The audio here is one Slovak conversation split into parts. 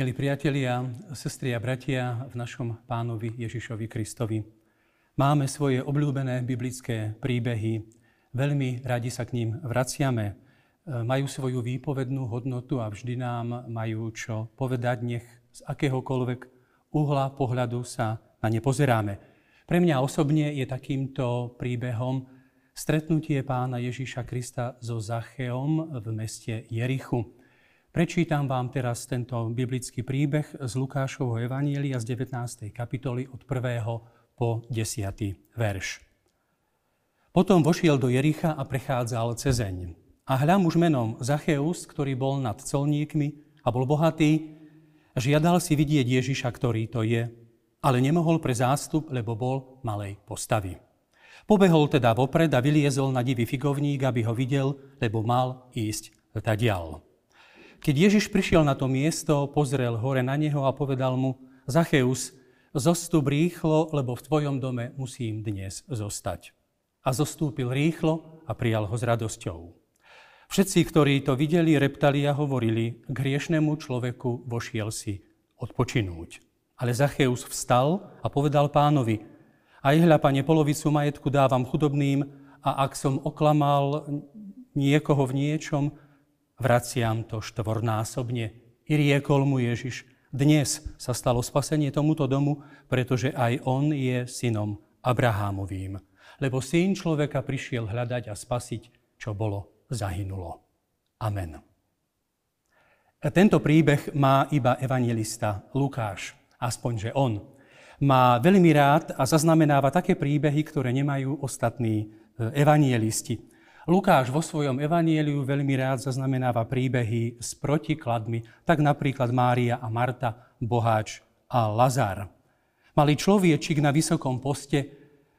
Milí priatelia, sestri a bratia v našom pánovi Ježišovi Kristovi. Máme svoje obľúbené biblické príbehy, veľmi radi sa k ním vraciame. Majú svoju výpovednú hodnotu a vždy nám majú čo povedať, nech z akéhokoľvek uhla pohľadu sa na ne pozeráme. Pre mňa osobne je takýmto príbehom stretnutie pána Ježiša Krista so Zacheom v meste Jerichu. Prečítam vám teraz tento biblický príbeh z Lukášovho Evanielia z 19. kapitoly od 1. po 10. verš. Potom vošiel do Jericha a prechádzal cezeň. A hľa muž menom Zacheus, ktorý bol nad colníkmi a bol bohatý, žiadal si vidieť Ježiša, ktorý to je, ale nemohol pre zástup, lebo bol malej postavy. Pobehol teda vopred a vyliezol na divý figovník, aby ho videl, lebo mal ísť tadiaľ. Keď Ježiš prišiel na to miesto, pozrel hore na neho a povedal mu, Zacheus, zostup rýchlo, lebo v tvojom dome musím dnes zostať. A zostúpil rýchlo a prijal ho s radosťou. Všetci, ktorí to videli, reptali a hovorili, k hriešnému človeku vošiel si odpočinúť. Ale Zacheus vstal a povedal pánovi, aj hľa, pane, polovicu majetku dávam chudobným a ak som oklamal niekoho v niečom, vraciam to štvornásobne. I riekol mu Ježiš, dnes sa stalo spasenie tomuto domu, pretože aj on je synom Abrahámovým. Lebo syn človeka prišiel hľadať a spasiť, čo bolo zahynulo. Amen. Tento príbeh má iba evangelista Lukáš, aspoň že on. Má veľmi rád a zaznamenáva také príbehy, ktoré nemajú ostatní e, evangelisti. Lukáš vo svojom evanieliu veľmi rád zaznamenáva príbehy s protikladmi, tak napríklad Mária a Marta, Boháč a Lazár. Malý človečik na vysokom poste,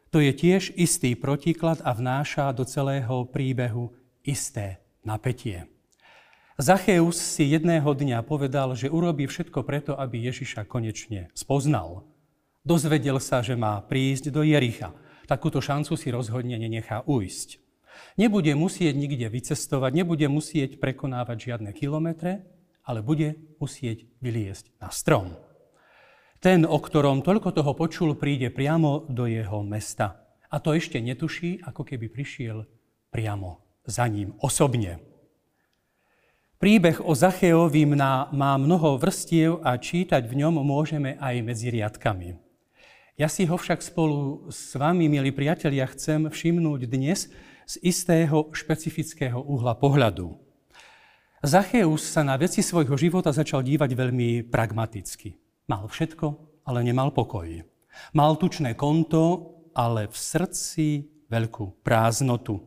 to je tiež istý protiklad a vnáša do celého príbehu isté napätie. Zacheus si jedného dňa povedal, že urobí všetko preto, aby Ježiša konečne spoznal. Dozvedel sa, že má prísť do Jericha. Takúto šancu si rozhodne nenechá ujsť. Nebude musieť nikde vycestovať, nebude musieť prekonávať žiadne kilometre, ale bude musieť vyliesť na strom. Ten, o ktorom toľko toho počul, príde priamo do jeho mesta. A to ešte netuší, ako keby prišiel priamo za ním osobne. Príbeh o Zacheovi má mnoho vrstiev a čítať v ňom môžeme aj medzi riadkami. Ja si ho však spolu s vami, milí priatelia, chcem všimnúť dnes, z istého špecifického uhla pohľadu. Zacheus sa na veci svojho života začal dívať veľmi pragmaticky. Mal všetko, ale nemal pokoj. Mal tučné konto, ale v srdci veľkú prázdnotu.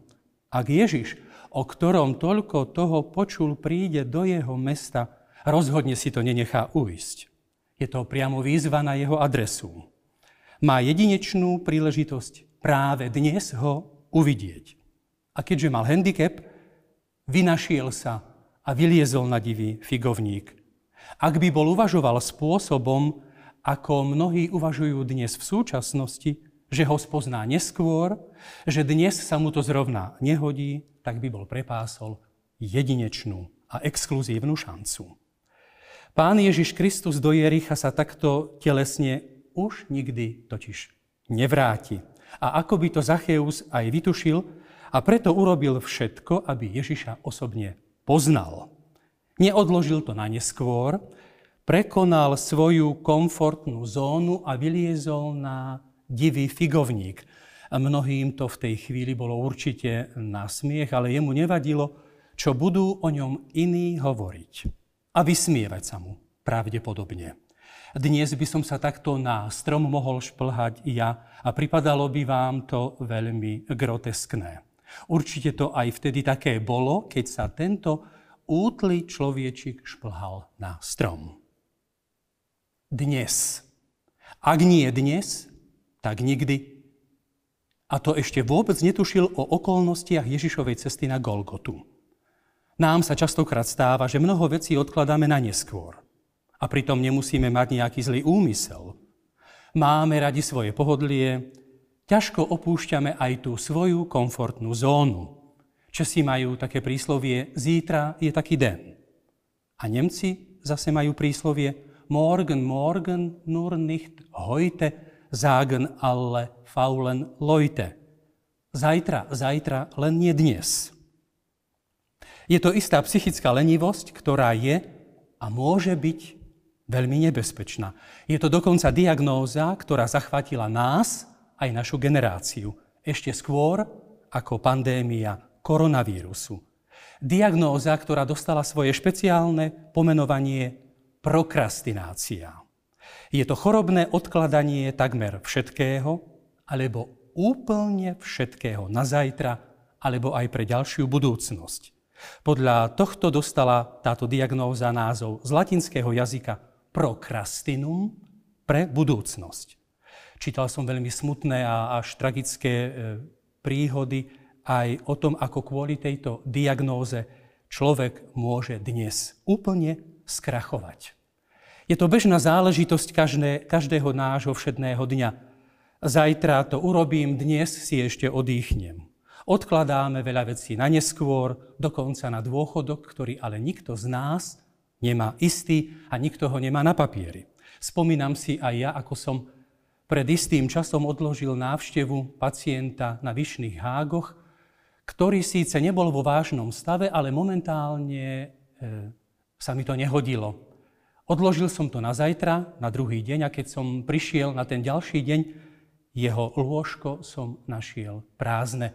Ak Ježiš, o ktorom toľko toho počul, príde do jeho mesta, rozhodne si to nenechá ujsť. Je to priamo výzva na jeho adresu. Má jedinečnú príležitosť práve dnes ho uvidieť. A keďže mal handicap, vynašiel sa a vyliezol na divý figovník. Ak by bol uvažoval spôsobom, ako mnohí uvažujú dnes v súčasnosti, že ho spozná neskôr, že dnes sa mu to zrovna nehodí, tak by bol prepásol jedinečnú a exkluzívnu šancu. Pán Ježiš Kristus do Jericha sa takto telesne už nikdy totiž nevráti. A ako by to Zacheus aj vytušil, a preto urobil všetko, aby Ježiša osobne poznal. Neodložil to na neskôr, prekonal svoju komfortnú zónu a vyliezol na divý figovník. A mnohým to v tej chvíli bolo určite na smiech, ale jemu nevadilo, čo budú o ňom iní hovoriť. A vysmievať sa mu, pravdepodobne. Dnes by som sa takto na strom mohol šplhať ja a pripadalo by vám to veľmi groteskné. Určite to aj vtedy také bolo, keď sa tento útly človečik šplhal na strom. Dnes. Ak nie dnes, tak nikdy. A to ešte vôbec netušil o okolnostiach Ježišovej cesty na Golgotu. Nám sa častokrát stáva, že mnoho vecí odkladáme na neskôr. A pritom nemusíme mať nejaký zlý úmysel. Máme radi svoje pohodlie, ťažko opúšťame aj tú svoju komfortnú zónu. Česi majú také príslovie, zítra je taký den. A Nemci zase majú príslovie morgen, morgen, nur nicht heute, sagen alle faulen Leute. Zajtra, zajtra, len nie dnes. Je to istá psychická lenivosť, ktorá je a môže byť veľmi nebezpečná. Je to dokonca diagnóza, ktorá zachvatila nás, aj našu generáciu, ešte skôr ako pandémia koronavírusu. Diagnóza, ktorá dostala svoje špeciálne pomenovanie prokrastinácia. Je to chorobné odkladanie takmer všetkého, alebo úplne všetkého na zajtra, alebo aj pre ďalšiu budúcnosť. Podľa tohto dostala táto diagnóza názov z latinského jazyka prokrastinum pre budúcnosť. Čítal som veľmi smutné a až tragické e, príhody aj o tom, ako kvôli tejto diagnóze človek môže dnes úplne skrachovať. Je to bežná záležitosť každé, každého nášho všedného dňa. Zajtra to urobím, dnes si ešte odýchnem. Odkladáme veľa vecí na neskôr, dokonca na dôchodok, ktorý ale nikto z nás nemá istý a nikto ho nemá na papieri. Spomínam si aj ja, ako som pred istým časom odložil návštevu pacienta na Vyšných hágoch, ktorý síce nebol vo vážnom stave, ale momentálne e, sa mi to nehodilo. Odložil som to na zajtra, na druhý deň a keď som prišiel na ten ďalší deň, jeho lôžko som našiel prázdne.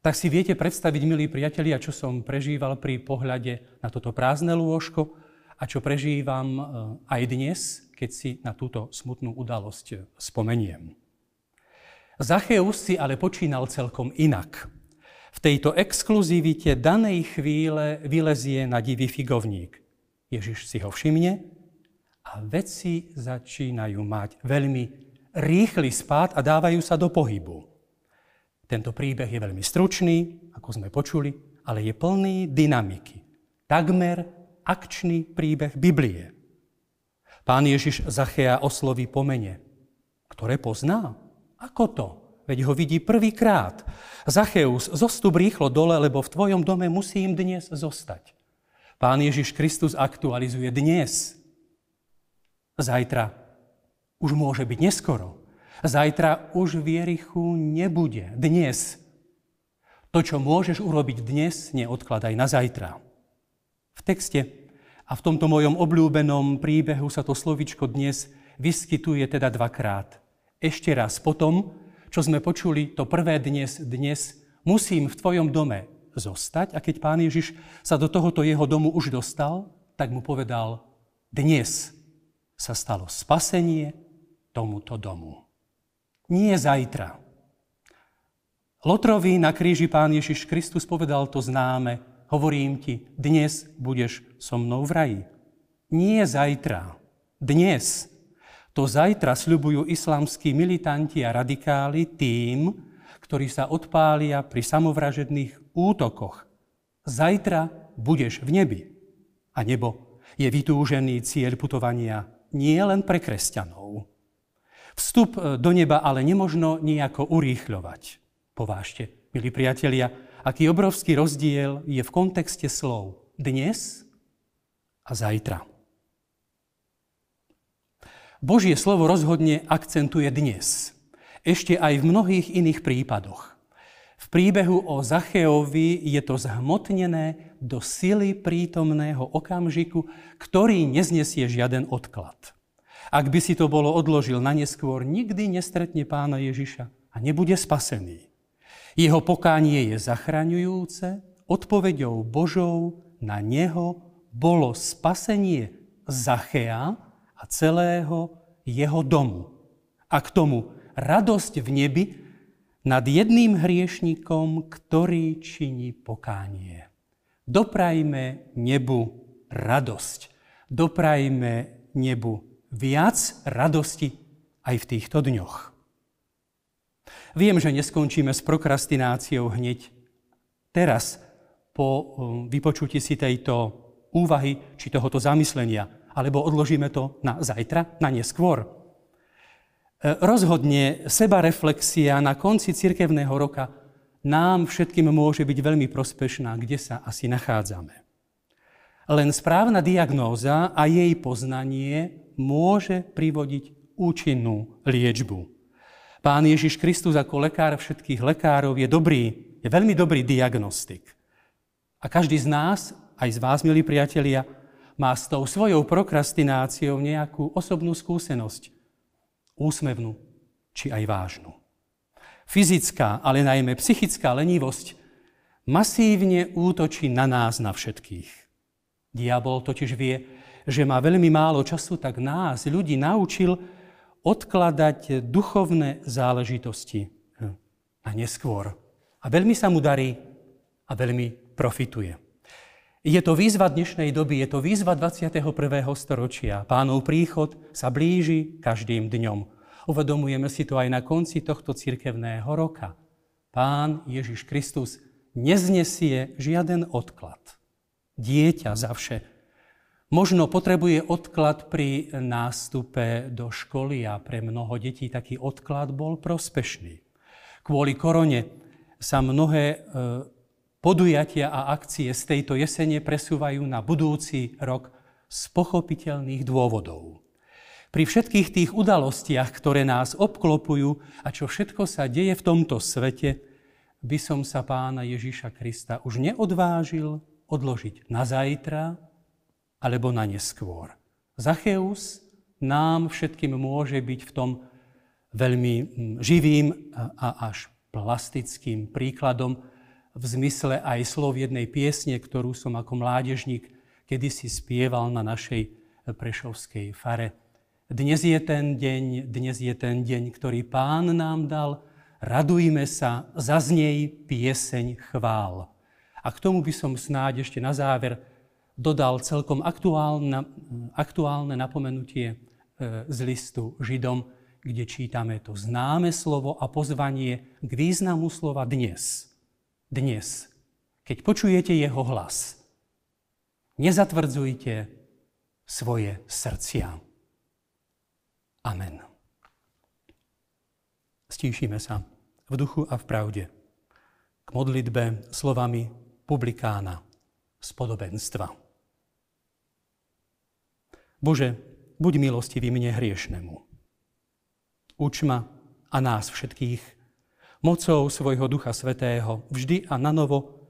Tak si viete predstaviť, milí priatelia, čo som prežíval pri pohľade na toto prázdne lôžko a čo prežívam e, aj dnes, keď si na túto smutnú udalosť spomeniem. Zacheus si ale počínal celkom inak. V tejto exkluzivite danej chvíle vylezie na divý figovník. Ježiš si ho všimne a veci začínajú mať veľmi rýchly spád a dávajú sa do pohybu. Tento príbeh je veľmi stručný, ako sme počuli, ale je plný dynamiky. Takmer akčný príbeh Biblie. Pán Ježiš Zachea osloví pomene, ktoré pozná. Ako to? Veď ho vidí prvýkrát. Zacheus, zostup rýchlo dole, lebo v tvojom dome musím dnes zostať. Pán Ježiš Kristus aktualizuje dnes. Zajtra už môže byť neskoro. Zajtra už v Jerichu nebude. Dnes. To, čo môžeš urobiť dnes, neodkladaj na zajtra. V texte a v tomto mojom obľúbenom príbehu sa to slovičko dnes vyskytuje teda dvakrát. Ešte raz potom, čo sme počuli to prvé dnes, dnes musím v tvojom dome zostať. A keď pán Ježiš sa do tohoto jeho domu už dostal, tak mu povedal, dnes sa stalo spasenie tomuto domu nie zajtra. Lotrovi na kríži pán Ježiš Kristus povedal to známe, hovorím ti, dnes budeš so mnou v raji. Nie zajtra, dnes. To zajtra sľubujú islamskí militanti a radikáli tým, ktorí sa odpália pri samovražedných útokoch. Zajtra budeš v nebi. A nebo je vytúžený cieľ putovania nie len pre kresťanov. Vstup do neba ale nemožno nejako urýchľovať. Povážte, milí priatelia, aký obrovský rozdiel je v kontexte slov dnes a zajtra. Božie slovo rozhodne akcentuje dnes. Ešte aj v mnohých iných prípadoch. V príbehu o Zacheovi je to zhmotnené do sily prítomného okamžiku, ktorý neznesie žiaden odklad. Ak by si to bolo odložil na neskôr, nikdy nestretne pána Ježiša a nebude spasený. Jeho pokánie je zachraňujúce, odpoveďou Božou na neho bolo spasenie Zachea a celého jeho domu. A k tomu radosť v nebi nad jedným hriešnikom, ktorý činí pokánie. Doprajme nebu radosť. Doprajme nebu viac radosti aj v týchto dňoch. Viem, že neskončíme s prokrastináciou hneď teraz po um, vypočutí si tejto úvahy či tohoto zamyslenia, alebo odložíme to na zajtra, na neskôr. E, rozhodne sebareflexia na konci cirkevného roka nám všetkým môže byť veľmi prospešná, kde sa asi nachádzame. Len správna diagnóza a jej poznanie môže privodiť účinnú liečbu. Pán Ježiš Kristus ako lekár všetkých lekárov je dobrý, je veľmi dobrý diagnostik. A každý z nás, aj z vás, milí priatelia, má s tou svojou prokrastináciou nejakú osobnú skúsenosť. Úsmevnú, či aj vážnu. Fyzická, ale najmä psychická lenivosť masívne útočí na nás, na všetkých. Diabol totiž vie, že má veľmi málo času, tak nás, ľudí, naučil odkladať duchovné záležitosti hm, na neskôr. A veľmi sa mu darí a veľmi profituje. Je to výzva dnešnej doby, je to výzva 21. storočia. Pánov príchod sa blíži každým dňom. Uvedomujeme si to aj na konci tohto cirkevného roka. Pán Ježiš Kristus neznesie žiaden odklad dieťa zavše. Možno potrebuje odklad pri nástupe do školy a pre mnoho detí taký odklad bol prospešný. Kvôli korone sa mnohé e, podujatia a akcie z tejto jesene presúvajú na budúci rok z pochopiteľných dôvodov. Pri všetkých tých udalostiach, ktoré nás obklopujú a čo všetko sa deje v tomto svete, by som sa pána Ježíša Krista už neodvážil odložiť na zajtra alebo na neskôr. Zacheus nám všetkým môže byť v tom veľmi hm, živým a až plastickým príkladom v zmysle aj slov jednej piesne, ktorú som ako mládežník kedysi spieval na našej prešovskej fare. Dnes je ten deň, dnes je ten deň, ktorý pán nám dal, radujme sa, zaznej pieseň chvál. A k tomu by som snáď ešte na záver dodal celkom aktuálne, aktuálne napomenutie e, z listu Židom, kde čítame to známe slovo a pozvanie k významu slova dnes. Dnes, keď počujete jeho hlas, nezatvrdzujte svoje srdcia. Amen. Stíšime sa v duchu a v pravde k modlitbe slovami publikána z podobenstva. Bože, buď milostivý mne hriešnemu. Uč ma a nás všetkých mocou svojho Ducha Svetého vždy a na novo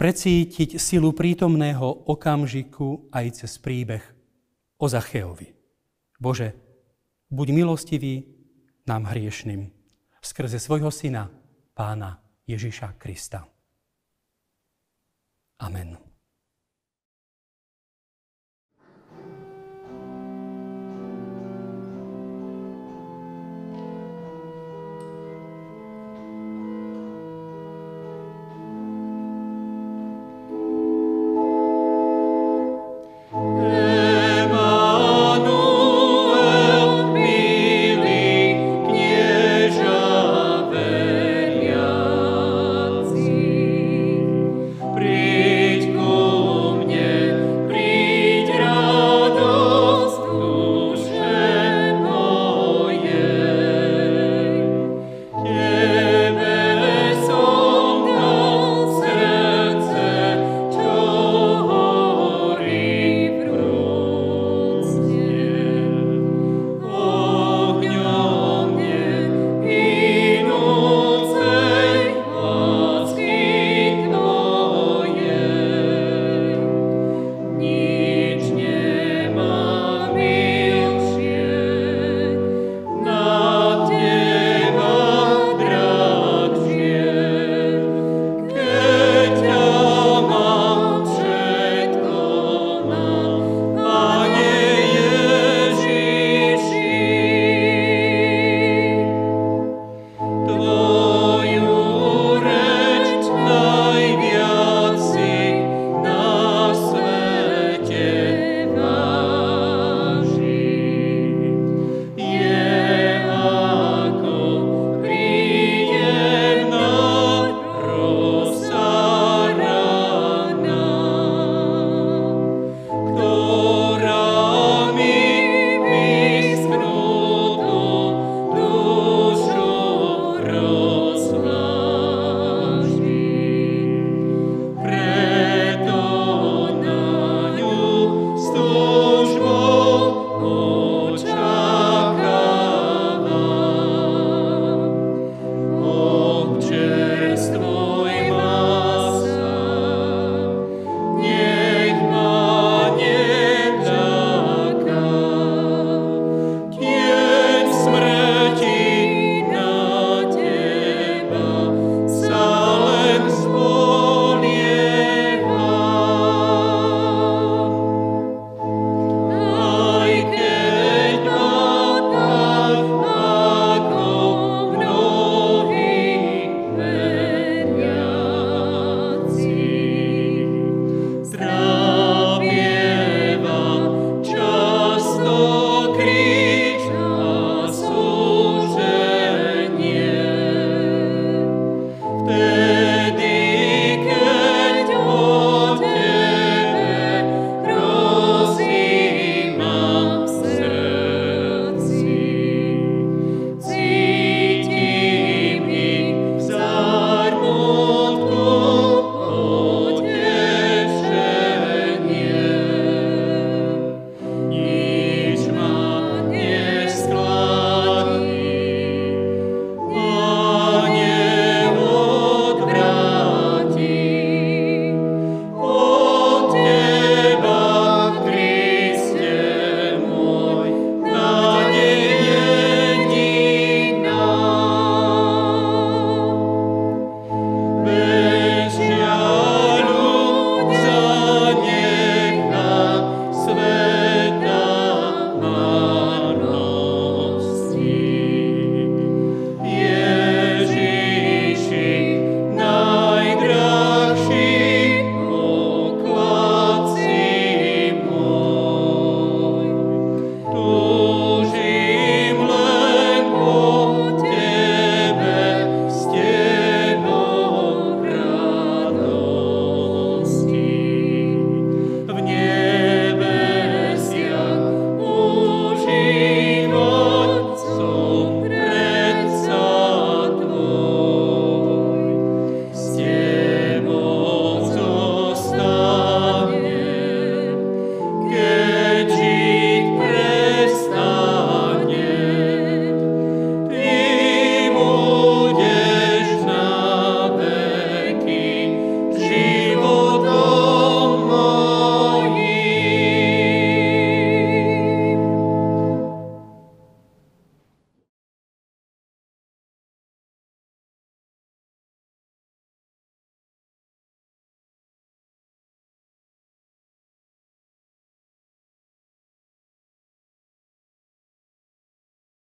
precítiť silu prítomného okamžiku aj cez príbeh o Zacheovi. Bože, buď milostivý nám hriešným skrze svojho Syna, Pána Ježiša Krista. Amen.